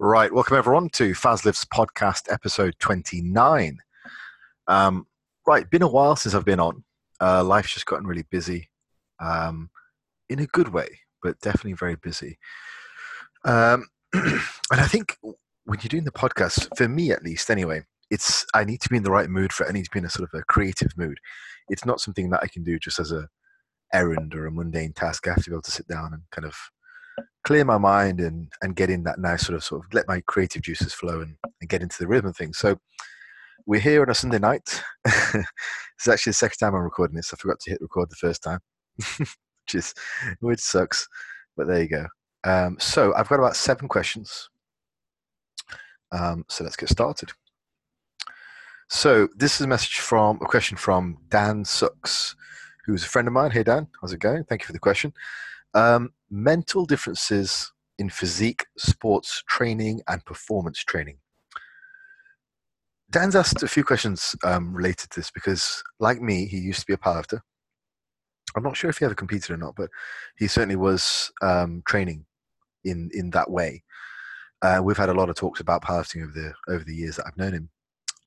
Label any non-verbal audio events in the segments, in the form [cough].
Right, welcome everyone to Fazliv's podcast, episode 29. Um, right, been a while since I've been on. Uh, life's just gotten really busy, um, in a good way, but definitely very busy. Um, [clears throat] and I think when you're doing the podcast, for me at least, anyway, it's I need to be in the right mood for it. I need to be in a sort of a creative mood. It's not something that I can do just as a errand or a mundane task. I have to be able to sit down and kind of clear my mind and and get in that nice sort of sort of let my creative juices flow and, and get into the rhythm of things. So we're here on a Sunday night. [laughs] it's actually the second time I'm recording this. I forgot to hit record the first time, [laughs] which is which sucks. But there you go. Um, so I've got about seven questions. Um, so let's get started. So this is a message from a question from Dan Sucks, who's a friend of mine. Hey Dan, how's it going? Thank you for the question. Um, mental differences in physique, sports training, and performance training. Dan's asked a few questions um, related to this because, like me, he used to be a powerlifter. I'm not sure if he ever competed or not, but he certainly was um, training in in that way. Uh, we've had a lot of talks about powerlifting over the over the years that I've known him,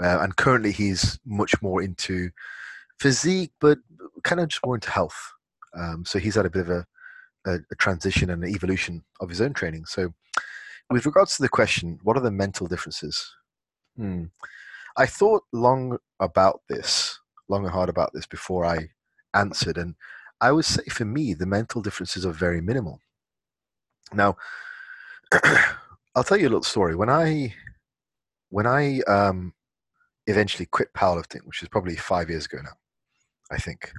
uh, and currently he's much more into physique, but kind of just more into health. Um, so he's had a bit of a a, a transition and an evolution of his own training. So, with regards to the question, what are the mental differences? Hmm. I thought long about this, long and hard about this before I answered, and I would say for me, the mental differences are very minimal. Now, [clears throat] I'll tell you a little story. When I, when I um, eventually quit powerlifting, which is probably five years ago now, I think.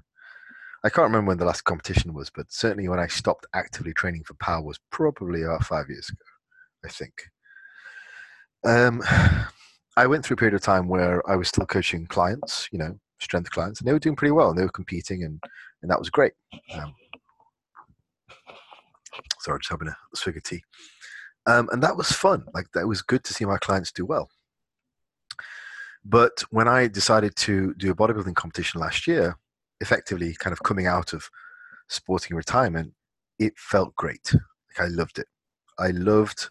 I can't remember when the last competition was, but certainly when I stopped actively training for power was probably about five years ago, I think. Um, [sighs] I went through a period of time where I was still coaching clients, you know, strength clients, and they were doing pretty well and they were competing, and, and that was great. Um, sorry, just having a swig of tea. Um, and that was fun. Like, that was good to see my clients do well. But when I decided to do a bodybuilding competition last year, effectively kind of coming out of sporting retirement, it felt great. Like I loved it. I loved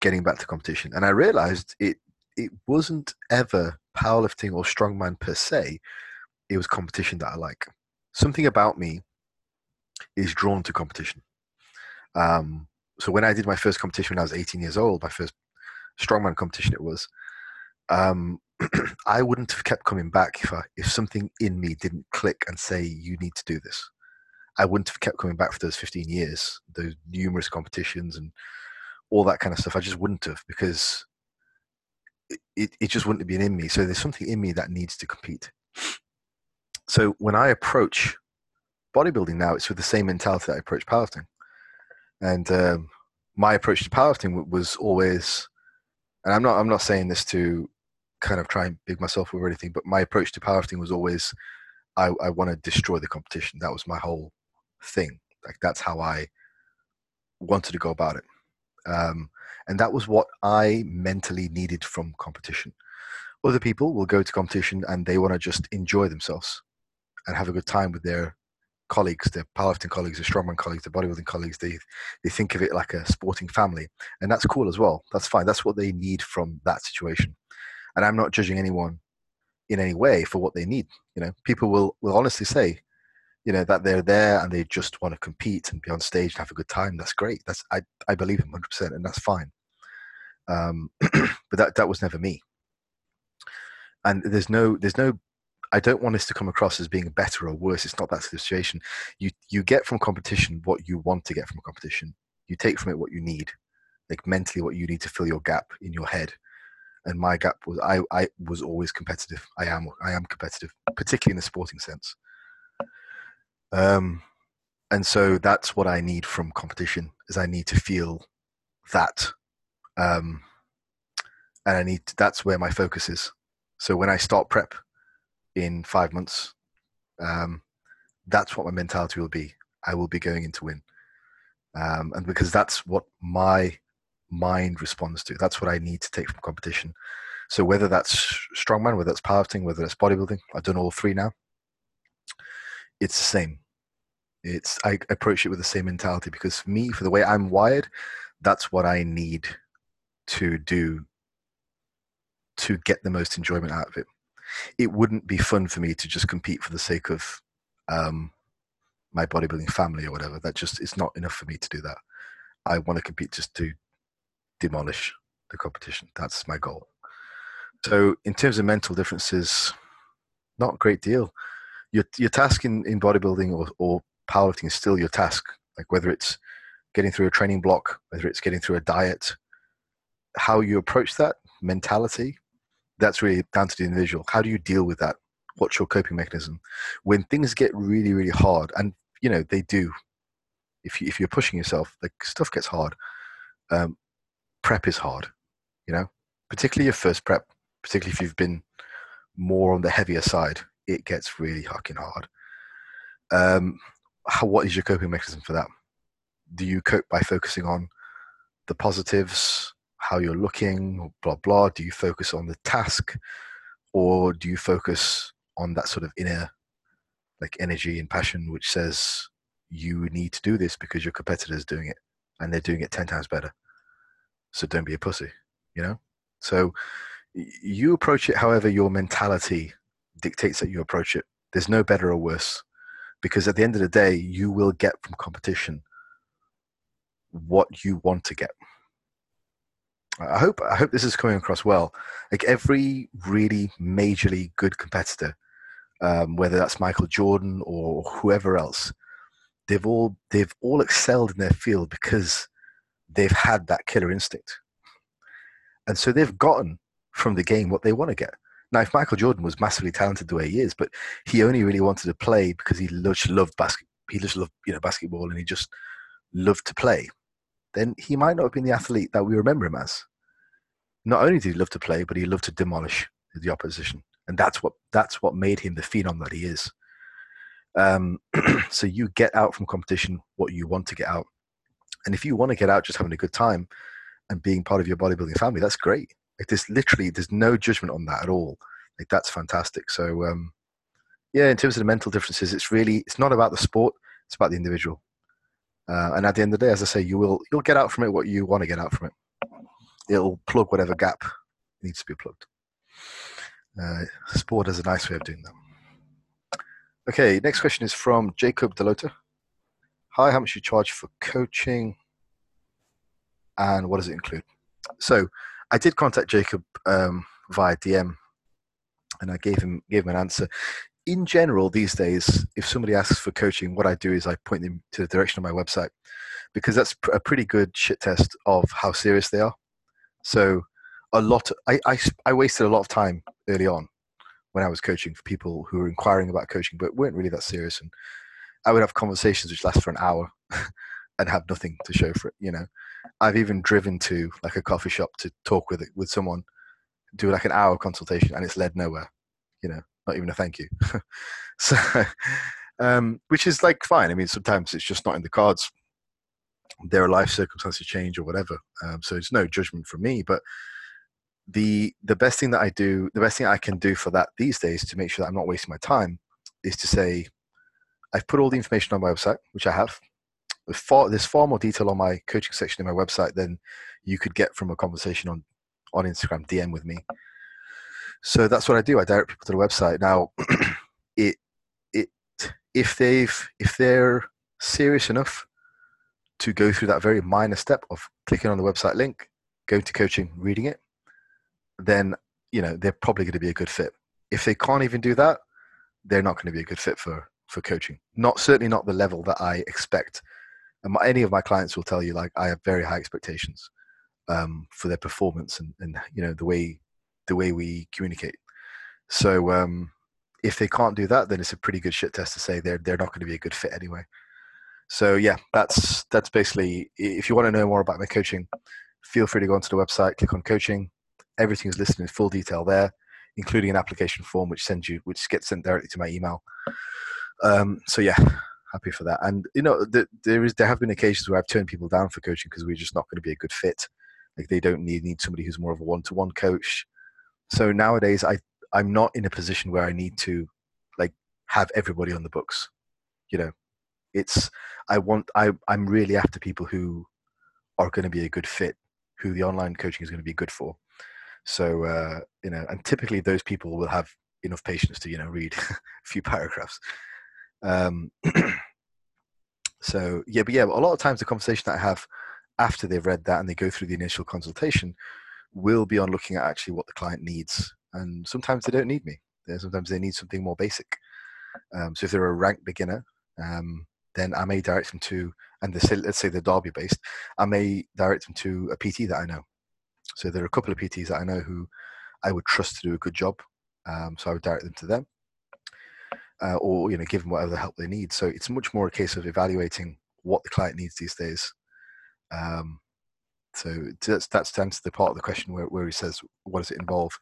getting back to competition, and I realized it it wasn't ever powerlifting or strongman per se. It was competition that I like. Something about me is drawn to competition. Um, so when I did my first competition when I was 18 years old, my first strongman competition it was, um, [clears throat] I wouldn't have kept coming back if I, if something in me didn't click and say you need to do this. I wouldn't have kept coming back for those 15 years, those numerous competitions and all that kind of stuff. I just wouldn't have because it, it, just wouldn't have been in me. So there's something in me that needs to compete. So when I approach bodybuilding now, it's with the same mentality that I approach powerlifting. And um, my approach to powerlifting was always, and I'm not I'm not saying this to kind of try and big myself up or anything, but my approach to powerlifting was always I, I want to destroy the competition. That was my whole thing. Like that's how I wanted to go about it. Um, and that was what I mentally needed from competition. Other people will go to competition and they want to just enjoy themselves and have a good time with their colleagues, their powerlifting colleagues, their strongman colleagues, their bodybuilding colleagues. They they think of it like a sporting family, and that's cool as well. That's fine. That's what they need from that situation and I'm not judging anyone in any way for what they need. You know, people will will honestly say, you know, that they're there and they just want to compete and be on stage and have a good time. That's great. That's I I believe them 100, percent and that's fine. Um, [clears throat] but that that was never me. And there's no there's no I don't want this to come across as being better or worse. It's not that situation. You you get from competition what you want to get from competition. You take from it what you need, like mentally what you need to fill your gap in your head and my gap was I, I was always competitive. I am I am competitive, particularly in the sporting sense. Um, and so that's what I need from competition is I need to feel that, um, and I need to, that's where my focus is. So when I start prep in five months, um, that's what my mentality will be. I will be going in to win, um, and because that's what my mind responds to. That's what I need to take from competition. So whether that's strongman, whether it's powerlifting, whether it's bodybuilding, I've done all three now. It's the same. It's I approach it with the same mentality because me, for the way I'm wired, that's what I need to do to get the most enjoyment out of it. It wouldn't be fun for me to just compete for the sake of um, my bodybuilding family or whatever. That just is not enough for me to do that. I want to compete just to demolish the competition. That's my goal. So, in terms of mental differences, not a great deal. Your your task in, in bodybuilding or, or powerlifting is still your task. Like whether it's getting through a training block, whether it's getting through a diet, how you approach that mentality, that's really down to the individual. How do you deal with that? What's your coping mechanism when things get really, really hard? And you know they do. If you if you're pushing yourself, like stuff gets hard. Um, prep is hard, you know, particularly your first prep, particularly if you've been more on the heavier side, it gets really fucking hard. Um, how, what is your coping mechanism for that? Do you cope by focusing on the positives, how you're looking, blah blah? Do you focus on the task, or do you focus on that sort of inner, like energy and passion, which says you need to do this because your competitor's doing it and they're doing it ten times better? So don't be a pussy, you know. So you approach it however your mentality dictates that you approach it. There's no better or worse because at the end of the day, you will get from competition what you want to get. I hope I hope this is coming across well. Like every really majorly good competitor, um, whether that's Michael Jordan or whoever else, they've all they've all excelled in their field because they've had that killer instinct, and so they've gotten from the game what they want to get. Now, if Michael Jordan was massively talented the way he is, but he only really wanted to play because he just loved basket, he just loved you know basketball, and he just loved to play, then he might not have been the athlete that we remember him as. Not only did he love to play, but he loved to demolish the opposition, and that's what that's what made him the phenom that he is. Um, [clears throat] so you get out from competition what you want to get out, and if you want to get out just having a good time and being part of your bodybuilding family, that's great. Like there's literally there's no judgment on that at all. Like that's fantastic. So um, yeah, in terms of the mental differences, it's really it's not about the sport. It's about the individual. Uh, and at the end of the day, as I say, you will you'll get out from it what you want to get out from it. It'll plug whatever gap needs to be plugged. Uh, sport has a nice way of doing that. Okay, next question is from Jacob Delota. Hi, how much you charge for coaching, and what does it include? So, I did contact Jacob um, via DM, and I gave him gave him an answer. In general, these days, if somebody asks for coaching, what I do is I point them to the direction of my website because that's a pretty good shit test of how serious they are. So, a lot. I, I I wasted a lot of time early on when I was coaching for people who were inquiring about coaching, but weren't really that serious. And I would have conversations which last for an hour [laughs] and have nothing to show for it. You know, I've even driven to like a coffee shop to talk with with someone, do like an hour consultation, and it's led nowhere. You know, not even a thank you. [laughs] so, um, which is like fine. I mean, sometimes it's just not in the cards. Their life circumstances change or whatever. Um, so it's no judgment from me, but the the best thing that I do, the best thing I can do for that these days to make sure that I'm not wasting my time, is to say, I've put all the information on my website, which I have there's far more detail on my coaching section in my website than you could get from a conversation on on Instagram DM with me. So that's what I do. I direct people to the website. Now, [clears throat] it it if they've if they're serious enough to go through that very minor step of clicking on the website link, going to coaching, reading it, then you know they're probably going to be a good fit. If they can't even do that, they're not going to be a good fit for for coaching. Not certainly not the level that I expect and my, any of my clients will tell you like I have very high expectations um, for their performance and, and you know the way the way we communicate. So um, if they can't do that, then it's a pretty good shit test to say they're they're not going to be a good fit anyway. So yeah, that's that's basically. If you want to know more about my coaching, feel free to go onto the website, click on coaching. Everything is listed in full detail there, including an application form which sends you, which gets sent directly to my email. Um, so yeah, happy for that. And you know, the, there is there have been occasions where I've turned people down for coaching because we're just not going to be a good fit. Like they don't need need somebody who's more of a one to one coach. So nowadays, I I'm not in a position where I need to like have everybody on the books. You know, it's I want I I'm really after people who are going to be a good fit who the online coaching is going to be good for. So uh, you know, and typically those people will have enough patience to you know read [laughs] a few paragraphs. Um, [clears throat] so yeah, but yeah, a lot of times the conversation that I have after they've read that and they go through the initial consultation will be on looking at actually what the client needs, and sometimes they don't need me. Sometimes they need something more basic. Um, so if they're a rank beginner, um, then I may direct them to, and say, let's say they're Derby based, I may direct them to a PT that I know. So there are a couple of PTs that I know who I would trust to do a good job. Um, so I would direct them to them, uh, or you know, give them whatever the help they need. So it's much more a case of evaluating what the client needs these days. Um, so that's that's to answer the part of the question where, where he says, "What does it involve?"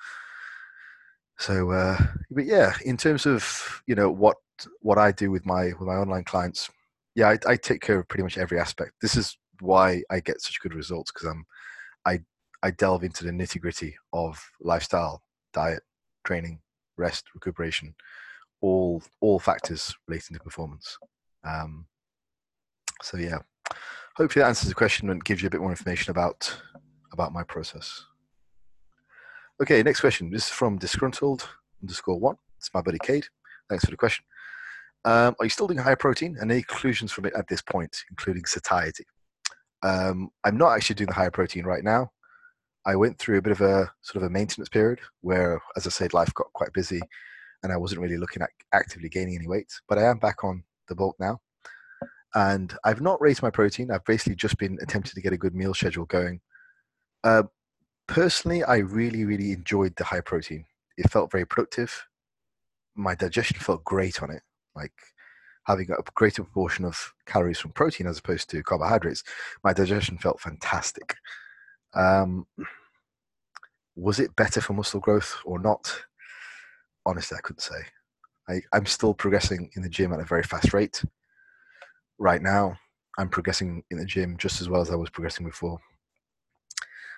So, uh, but yeah, in terms of you know what what I do with my with my online clients, yeah, I, I take care of pretty much every aspect. This is why I get such good results because I'm I I delve into the nitty gritty of lifestyle, diet, training, rest, recuperation, all all factors relating to performance. Um, so yeah, hopefully that answers the question and gives you a bit more information about about my process. Okay, next question. This is from disgruntled underscore one. It's my buddy Cade. Thanks for the question. Um, are you still doing high protein and any conclusions from it at this point, including satiety? Um, I'm not actually doing the higher protein right now. I went through a bit of a sort of a maintenance period where, as I said, life got quite busy and I wasn't really looking at actively gaining any weight. But I am back on the bulk now. And I've not raised my protein. I've basically just been attempting to get a good meal schedule going. Uh, personally, I really, really enjoyed the high protein. It felt very productive. My digestion felt great on it like having a greater proportion of calories from protein as opposed to carbohydrates, my digestion felt fantastic. Um, was it better for muscle growth or not? Honestly, I couldn't say. I, I'm still progressing in the gym at a very fast rate. Right now, I'm progressing in the gym just as well as I was progressing before.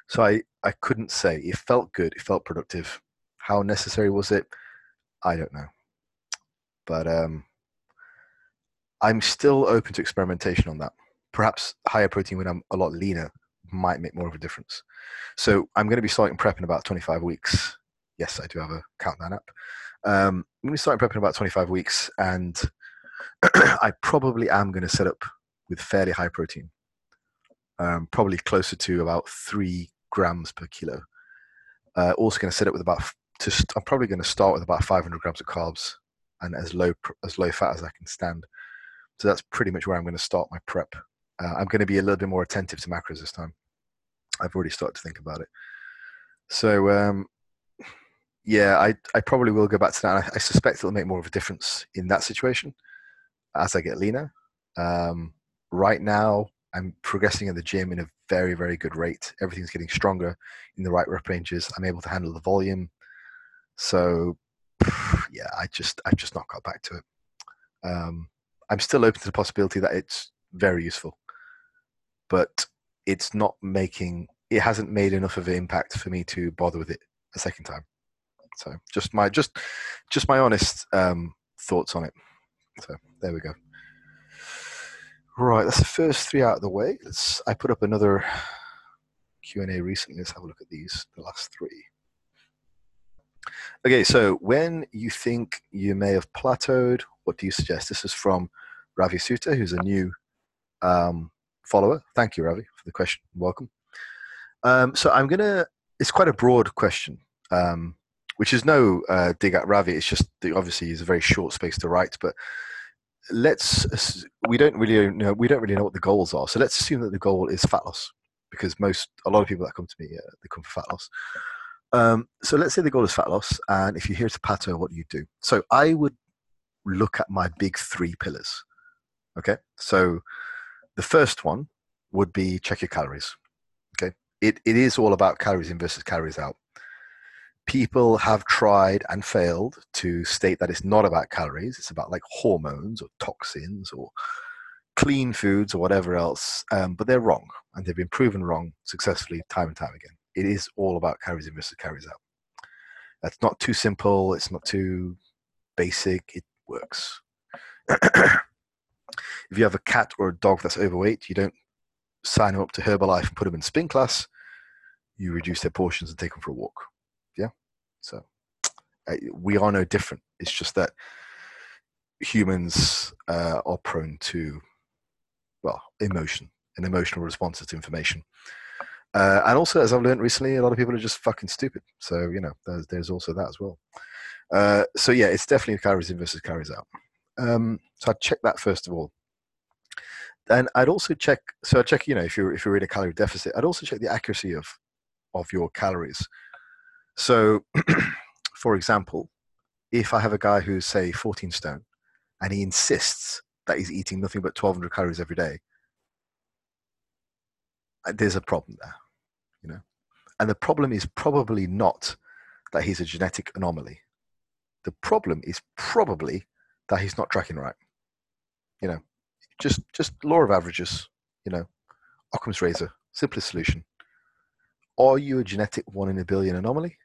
So I, I couldn't say. It felt good. It felt productive. How necessary was it? I don't know but um, I'm still open to experimentation on that. Perhaps higher protein when I'm a lot leaner might make more of a difference. So I'm going to be starting prep in about 25 weeks. Yes, I do have a countdown app. Um, I'm going to start starting prep in about 25 weeks, and [clears throat] I probably am going to set up with fairly high protein, um, probably closer to about three grams per kilo. Uh, also going to set up with about. To, I'm probably going to start with about 500 grams of carbs and as low as low fat as I can stand. So that's pretty much where I'm going to start my prep. Uh, I'm going to be a little bit more attentive to macros this time. I've already started to think about it. So um, yeah, I I probably will go back to that. I, I, suspect it'll make more of a difference in that situation as I get leaner. Um, right now, I'm progressing in the gym in a very very good rate. Everything's getting stronger in the right rep ranges. I'm able to handle the volume. So [sighs] yeah, I just I've just not got back to it. Um, I'm still open to the possibility that it's very useful, but it's not making it hasn't made enough of an impact for me to bother with it a second time. So just my just just my honest um, thoughts on it. So there we go. Right, that's the first three out of the way. Let's, I put up another Q and A recently. Let's have a look at these. The last three. Okay, so when you think you may have plateaued, what do you suggest? This is from Ravi Sutta, who's a new um, follower. Thank you, Ravi, for the question. Welcome. Um, so I'm gonna. It's quite a broad question, um, which is no uh, dig at Ravi. It's just obviously he's a very short space to write, but let's. We don't really know. We don't really know what the goals are. So let's assume that the goal is fat loss, because most a lot of people that come to me, uh, they come for fat loss. Um, so let's say the goal is fat loss, and if you're here to plateau, what do you do? So I would look at my big three pillars. Okay, so the first one would be check your calories. Okay, it, it is all about calories in versus calories out. People have tried and failed to state that it's not about calories, it's about like hormones or toxins or clean foods or whatever else, um, but they're wrong and they've been proven wrong successfully time and time again it is all about carries in versus carries out. That's not too simple. It's not too basic. It works. [clears throat] if you have a cat or a dog that's overweight, you don't sign them up to Herbalife and put them in spin class. you reduce their portions and take them for a walk. So we are no different. It's just that humans uh, are prone to, well, emotion and emotional responses to information. Uh, and also, as I've learned recently, a lot of people are just fucking stupid. So, you know, there's, there's also that as well. Uh, so, yeah, it's definitely calories in versus calories out. Um, so I'd check that first of all. And I'd also check, so I'd check, you know, if you're, if you're in a calorie deficit, I'd also check the accuracy of, of your calories. So, [clears throat] for example, if I have a guy who's, say, 14 stone and he insists that he's eating nothing but 1200 calories every day, uh, there's a problem there, you know. And the problem is probably not that he's a genetic anomaly. The problem is probably that he's not tracking right. You know, just just law of averages. You know, Occam's razor, simplest solution. Are you a genetic one in a billion anomaly,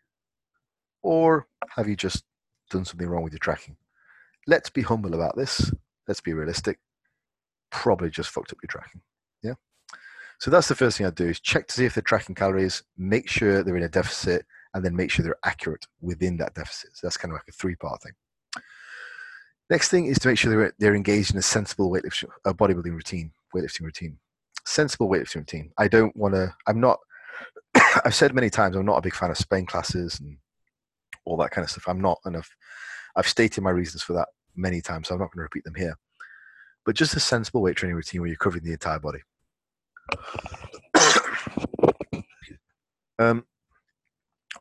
or have you just done something wrong with your tracking? Let's be humble about this. Let's be realistic. Probably just fucked up your tracking. Yeah. So that's the first thing I do is check to see if they're tracking calories, make sure they're in a deficit, and then make sure they're accurate within that deficit. So that's kind of like a three part thing. Next thing is to make sure they're, they're engaged in a sensible weightlifting, a bodybuilding routine, weightlifting routine, sensible weightlifting routine. I don't want to. I'm not. [coughs] I've said many times I'm not a big fan of spin classes and all that kind of stuff. I'm not, and I've, I've stated my reasons for that many times. So I'm not going to repeat them here. But just a sensible weight training routine where you're covering the entire body. um,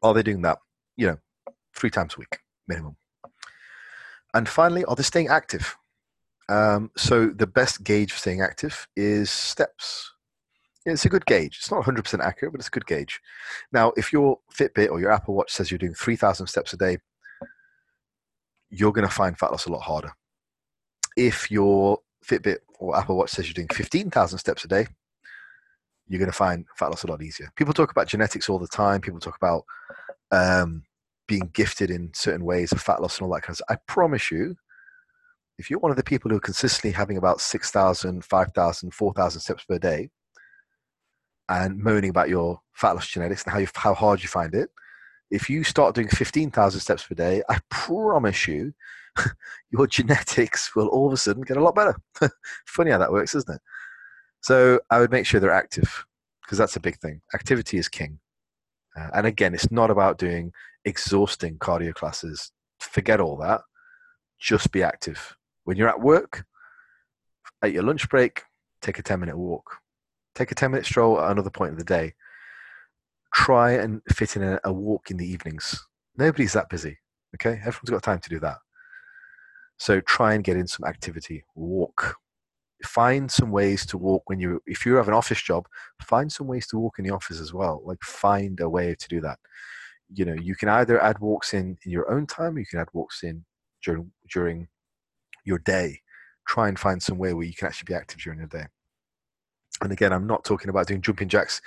are they doing that? You know, three times a week minimum. And finally, are they staying active? Um, so the best gauge for staying active is steps. It's a good gauge. It's not 100% accurate, but it's a good gauge. Now, if your Fitbit or your Apple Watch says you're doing 3,000 steps a day, you're going to find fat loss a lot harder. If your Fitbit or Apple Watch says you're doing 15,000 steps a day, you're going to find fat loss a lot easier. People talk about genetics all the time. People talk about um, being gifted in certain ways of fat loss and all that kind of stuff. I promise you, if you're one of the people who are consistently having about 6,000, 5,000, 4,000 steps per day and moaning about your fat loss genetics and how, you, how hard you find it, if you start doing 15,000 steps per day, I promise you, [laughs] your genetics will all of a sudden get a lot better. [laughs] Funny how that works, isn't it? So I would make sure they're active because that's a big thing. Activity is king. Uh, and again, it's not about doing exhausting cardio classes. Forget all that. Just be active. When you're at work, at your lunch break, take a 10 minute walk. Take a 10 minute stroll at another point of the day. Try and fit in a, a walk in the evenings. Nobody's that busy. Okay. Everyone's got time to do that. So try and get in some activity. Walk. Find some ways to walk when you, if you have an office job, find some ways to walk in the office as well. Like find a way to do that you know you can either add walks in in your own time you can add walks in during during your day try and find some way where you can actually be active during the day and again i'm not talking about doing jumping jacks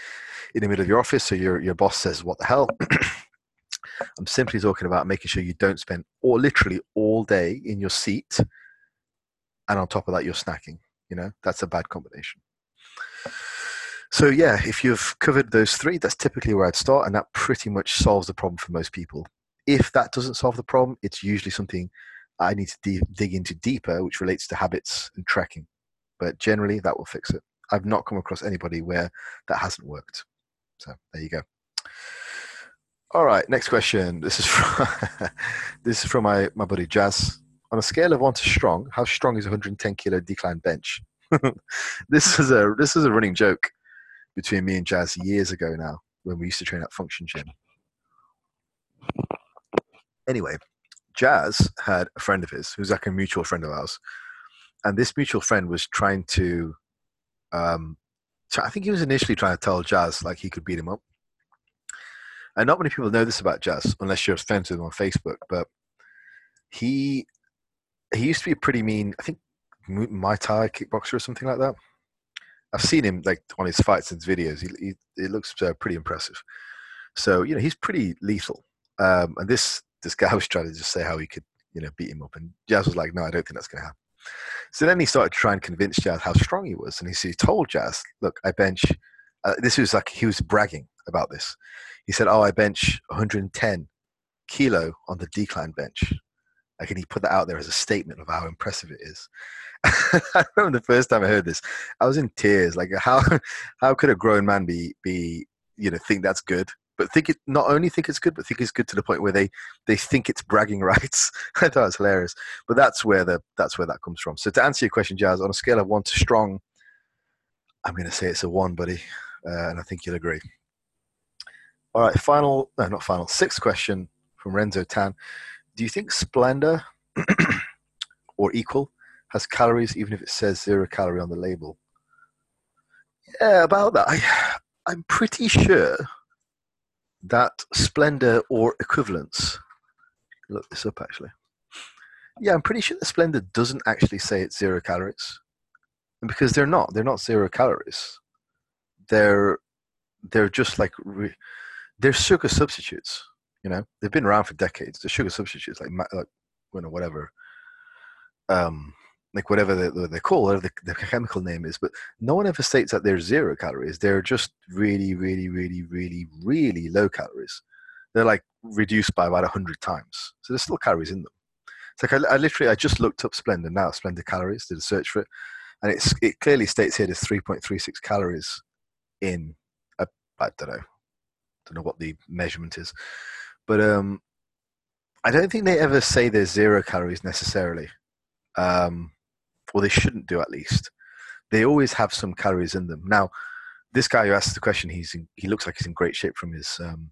in the middle of your office so your your boss says what the hell [clears throat] i'm simply talking about making sure you don't spend or literally all day in your seat and on top of that you're snacking you know that's a bad combination so yeah, if you've covered those three, that's typically where I'd start, and that pretty much solves the problem for most people. If that doesn't solve the problem, it's usually something I need to de- dig into deeper, which relates to habits and tracking. But generally, that will fix it. I've not come across anybody where that hasn't worked. So there you go. All right, next question. [laughs] This is from this is from my, my buddy Jazz. On a scale of one to strong, how strong is a 110 kilo decline bench? [laughs] this is a this is a running joke between me and Jazz years ago now when we used to train at Function Gym. Anyway, Jazz had a friend of his who's like a mutual friend of ours. And this mutual friend was trying to, um, I think he was initially trying to tell Jazz like he could beat him up. And not many people know this about Jazz unless you're friends with him on Facebook, but he he used to be a pretty mean, I think Muay Thai kickboxer or something like that. I've seen him like on his fights and his videos. He, he it looks uh, pretty impressive. So you know he's pretty lethal. Um, and this this guy [laughs] was trying to just say how he could you know beat him up, and Jazz was like, "No, I don't think that's going to happen." So then he started to try and convince Jazz how strong he was, and he, he told Jazz, "Look, I bench." Uh, this was like he was bragging. about this. He said, "Oh, I bench 110 kilo on the decline bench." Like, and he put that out there as a statement of how impressive it is. [laughs] I remember the first time I heard this, I was in tears. Like, how [laughs] how could a grown man be be you know think that's good? But think it not only think it's good, but think it's good to the point where they they think it's bragging [laughs] rights. I thought it was hilarious. But that's where the that's where that comes from. So to answer your question, Jazz, on a scale of one to strong, I'm going to say it's a one, buddy, uh, and I think you'll agree. All right, final, no, not final, sixth question from Renzo Tan. Do you think Splenda [clears throat] or Equal has calories even if it says zero calorie on the label? Yeah, about that. I, I'm pretty sure that Splenda or equivalents. Look this up actually. Yeah, I'm pretty sure the Splenda doesn't actually say it's zero calories, because they're not, they're not zero calories. They're they're just like re, they're sugar substitutes. You know, they've been around for decades. They're sugar substitutes, like like you know whatever, um, like whatever they, call whatever the, the chemical name is. But no one ever states that they're zero calories. They're just really, really, really, really, really low calories. They're like reduced by about hundred times. So there's still calories in them. It's like I, I literally I just looked up Splenda now, Splenda calories, did a search for it, and it's it clearly states here there's 3.36 calories in I don't know, don't know what the measurement is, but um, I don't think they ever say there's zero calories necessarily, um, or they shouldn't do at least. They always have some calories in them. Now, this guy who asked the question, he's in, he looks like he's in great shape from his um,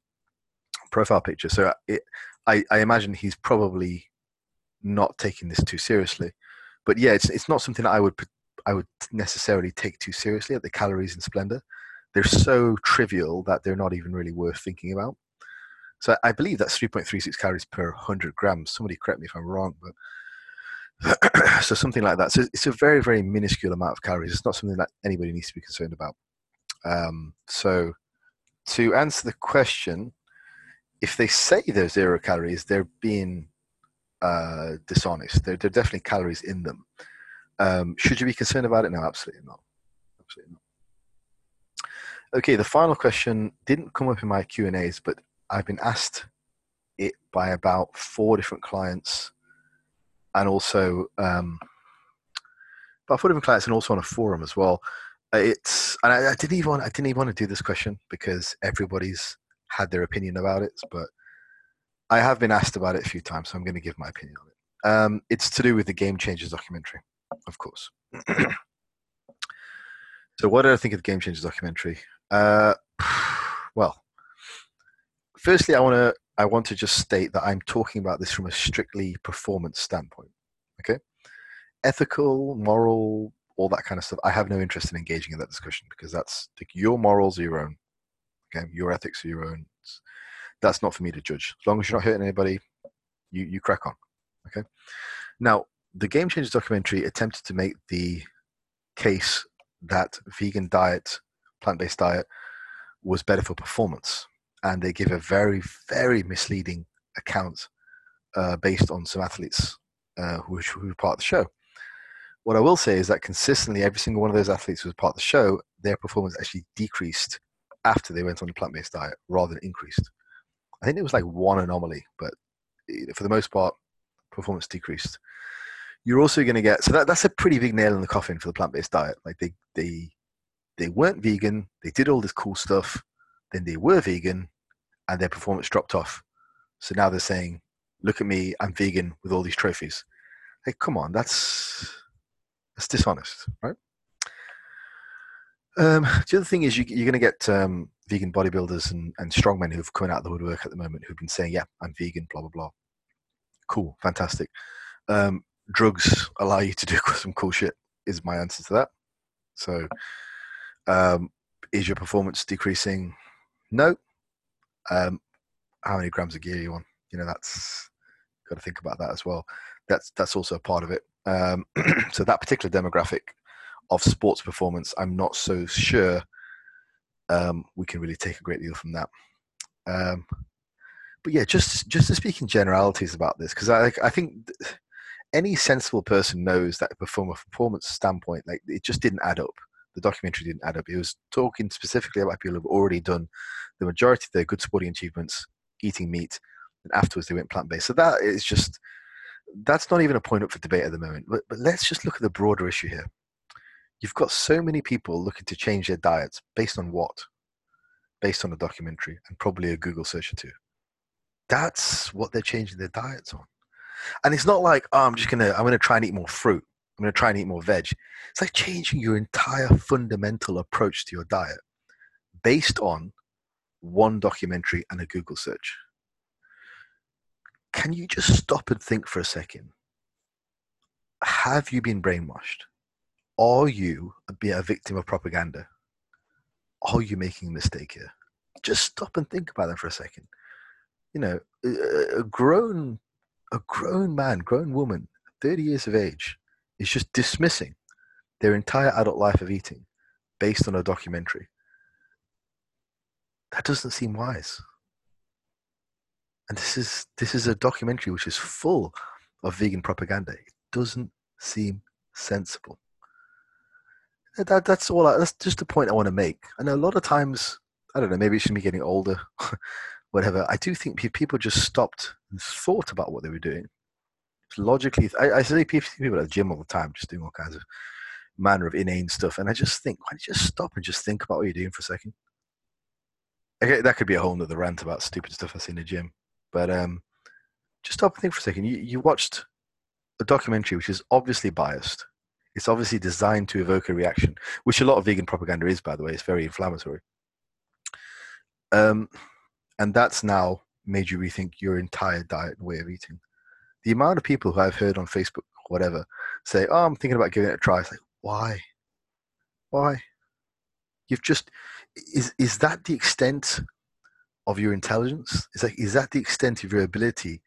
profile picture. So it, I, I imagine he's probably not taking this too seriously. But yeah, it's it's not something that I would I would necessarily take too seriously at the calories in Splenda. They're so trivial that they're not even really worth thinking about. So I believe that's 3.36 calories per 100 grams. Somebody correct me if I'm wrong, but [clears throat] so something like that. So it's a very, very minuscule amount of calories. It's not something that anybody needs to be concerned about. Um, so to answer the question, if they say they're zero calories, they're being uh, dishonest. There, are definitely calories in them. Um, should you be concerned about it? No, absolutely not. Absolutely not. Okay, the final question didn't come up in my Q and A's, but I've been asked it by about four different clients, and also um, about four different clients, and also on a forum as well. It's and I, I didn't even want, I didn't even want to do this question because everybody's had their opinion about it, but I have been asked about it a few times, so I'm going to give my opinion on it. Um, it's to do with the Game Changers documentary, of course. [clears throat] so, what did I think of the Game Changers documentary? Uh, [sighs] well, firstly, I want to I want to just state that I'm talking about this from a strictly performance standpoint. Okay, ethical, moral, all that kind of stuff. I have no interest in engaging in that discussion because that's like, your morals are your own. Okay, your ethics are your own. That's not for me to judge. As long as you're not hurting anybody, you you crack on. Okay. Now, the Game Changers documentary attempted to make the case that vegan diet, plant-based diet, was better for performance and they give a very, very misleading account uh, based on some athletes uh, who, who were part of the show. What I will say is that consistently, every single one of those athletes who was part of the show, their performance actually decreased after they went on a plant-based diet rather than increased. I think it was like one anomaly, but for the most part, performance decreased. You're also going to get so that that's a pretty big nail in the coffin for the plant-based diet. Like they they they weren't vegan, they did all this cool stuff, then they were vegan and their performance dropped off. So now they're saying, look at me, I'm vegan with all these trophies. Hey, come on, that's that's dishonest, right? Um, the other thing is you, are going to get um, vegan bodybuilders and, and strongmen who've come out of the woodwork at the moment who've been saying, yeah, I'm vegan, blah, blah, blah. Cool, fantastic. Um, drugs allow you to do [laughs] some cool shit is my answer to that. So um, is your performance decreasing? No. Um, how many grams of gear you on? You know, that's got to think about that as well. That's that's also a part of it. Um, [clears throat] so that particular demographic of sports performance, I'm not so sure um, we can really take a great deal from that. Um, but yeah, just just to speak in generalities about this, because I I think any sensible person knows that from a performance standpoint, like it just didn't add up. The documentary didn't add up. It was talking specifically about people who've already done the majority of their good sporting achievements eating meat, and afterwards they went plant based. So that is just that's not even a point up for debate at the moment. But, but let's just look at the broader issue here. You've got so many people looking to change their diets based on what? Based on a documentary and probably a Google search or two. That's what they're changing their diets on. And it's not like, oh, I'm just gonna I'm gonna try and eat more fruit. I'm gonna try and eat more veg. It's like changing your entire fundamental approach to your diet based on one documentary and a Google search. Can you just stop and think for a second? Have you been brainwashed? Are you a victim of propaganda? Are you making a mistake here? Just stop and think about that for a second. You know, a grown, a grown man, grown woman, 30 years of age, is just dismissing their entire adult life of eating based on a documentary. That doesn't seem wise. And this is this is a documentary which is full of vegan propaganda. It doesn't seem sensible. That, that's all. I, that's just the point I want to make. And a lot of times, I don't know. Maybe it's just me getting older, [laughs] whatever. I do think people just stopped and thought about what they were doing. Logically, I, I see people at the gym all the time, just doing all kinds of manner of inane stuff, and I just think, why don't you just stop and just think about what you're doing for a second? Okay, that could be a whole nother rant about stupid stuff I see in the gym. But um, just stop and think for a second. You, you watched a documentary which is obviously biased. It's obviously designed to evoke a reaction, which a lot of vegan propaganda is, by the way. It's very inflammatory. Um, and that's now made you rethink your entire diet and way of eating. The amount of people who I've heard on Facebook, whatever, say, "Oh, I'm thinking about giving it a try." It's like, why? Why? You've just is is that the extent of your intelligence? Is that, is that the extent of your ability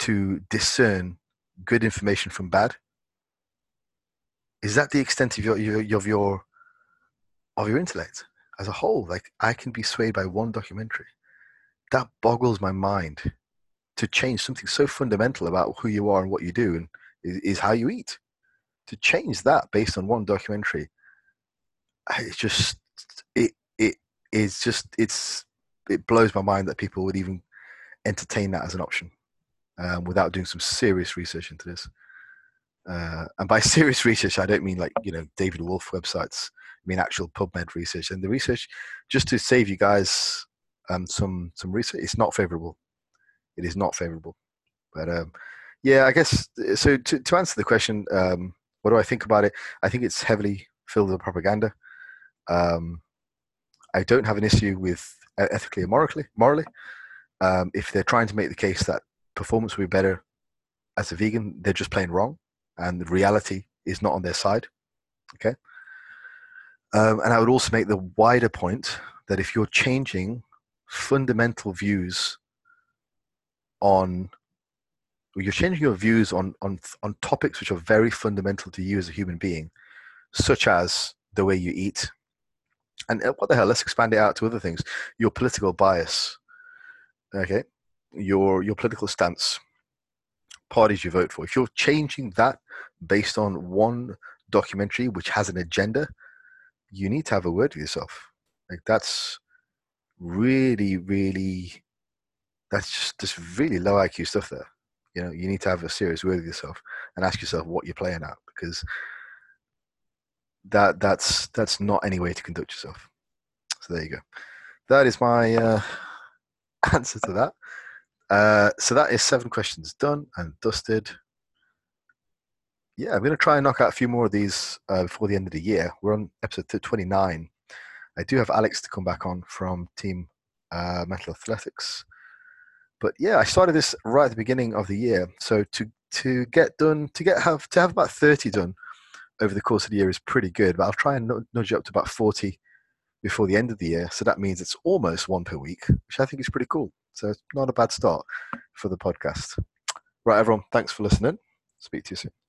to discern good information from bad? Is that the extent of your, your of your of your intellect as a whole? Like I can be swayed by one documentary. That boggles my mind to change something so fundamental about who you are and what you do and is, is how you eat. To change that based on one documentary, it's just it it is just it's it blows my mind that people would even entertain that as an option um, without doing some serious research into this. Uh, and by [laughs] serious research, I don't mean like you know David Wolfe websites. I mean actual PubMed research. And the research, just to save you guys um, some some research, it's not favorable. It is not favorable. But um, yeah, I guess so. To to answer the question, um, what do I think about it? I think it's heavily filled with propaganda. Um, I don't have an issue with ethically and morally. Morally, um, if they're trying to make the case that performance will be better as a vegan, they're just plain wrong, and the reality is not on their side. Okay. Um, and I would also make the wider point that if you're changing fundamental views on you're changing your views on, on on topics which are very fundamental to you as a human being, such as the way you eat, and uh, what the hell? Let's expand it out to other things. Your political bias, okay, your your political stance, parties you vote for. If you're changing that based on one documentary which has an agenda, you need to have a word with yourself. Like that's really, really, that's just, just really low IQ stuff there. You know, you need to have a serious word with yourself and ask yourself what you're playing at because that that's that's not any way to conduct yourself. So there you go. That is my uh, [laughs] answer to that. Uh, so that is seven questions done and dusted. Yeah, I'm going to try and knock out a few more of these uh, before the end of the year. We're on episode 29. I do have Alex to come back on from Team uh, Metal Athletics. But yeah, I started this right at the beginning of the year. So to to get done, to get have to have about 30 done over the course of the year is pretty good, but I'll try and nudge it up to about 40 before the end of the year. So that means it's almost one per week, which I think is pretty cool. So it's not a bad start for the podcast. Right, everyone, thanks for listening. Speak to you soon.